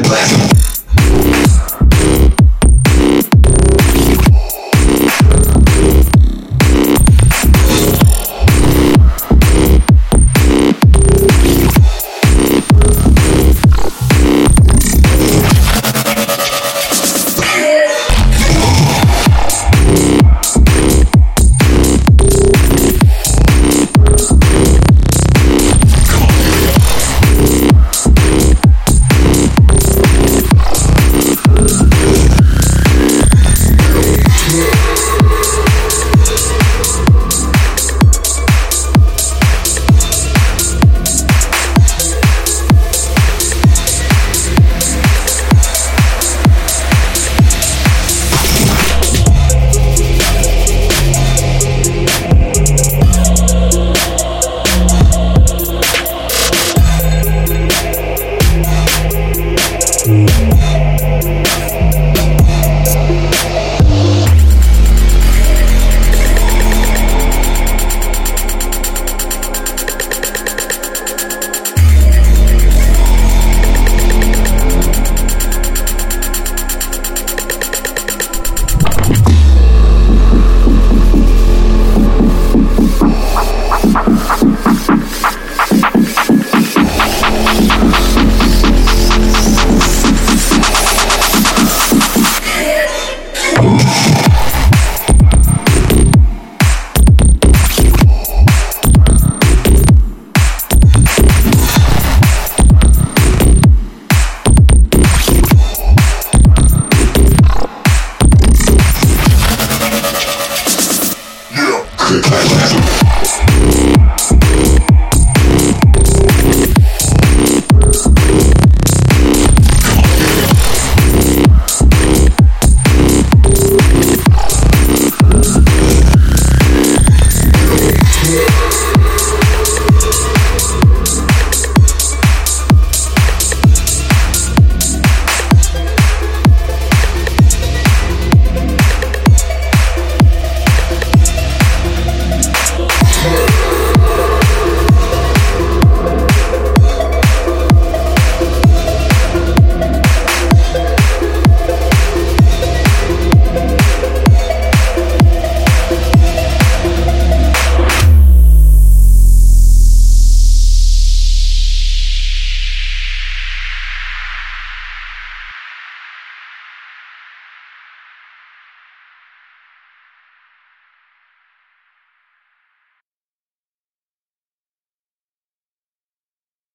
blessed.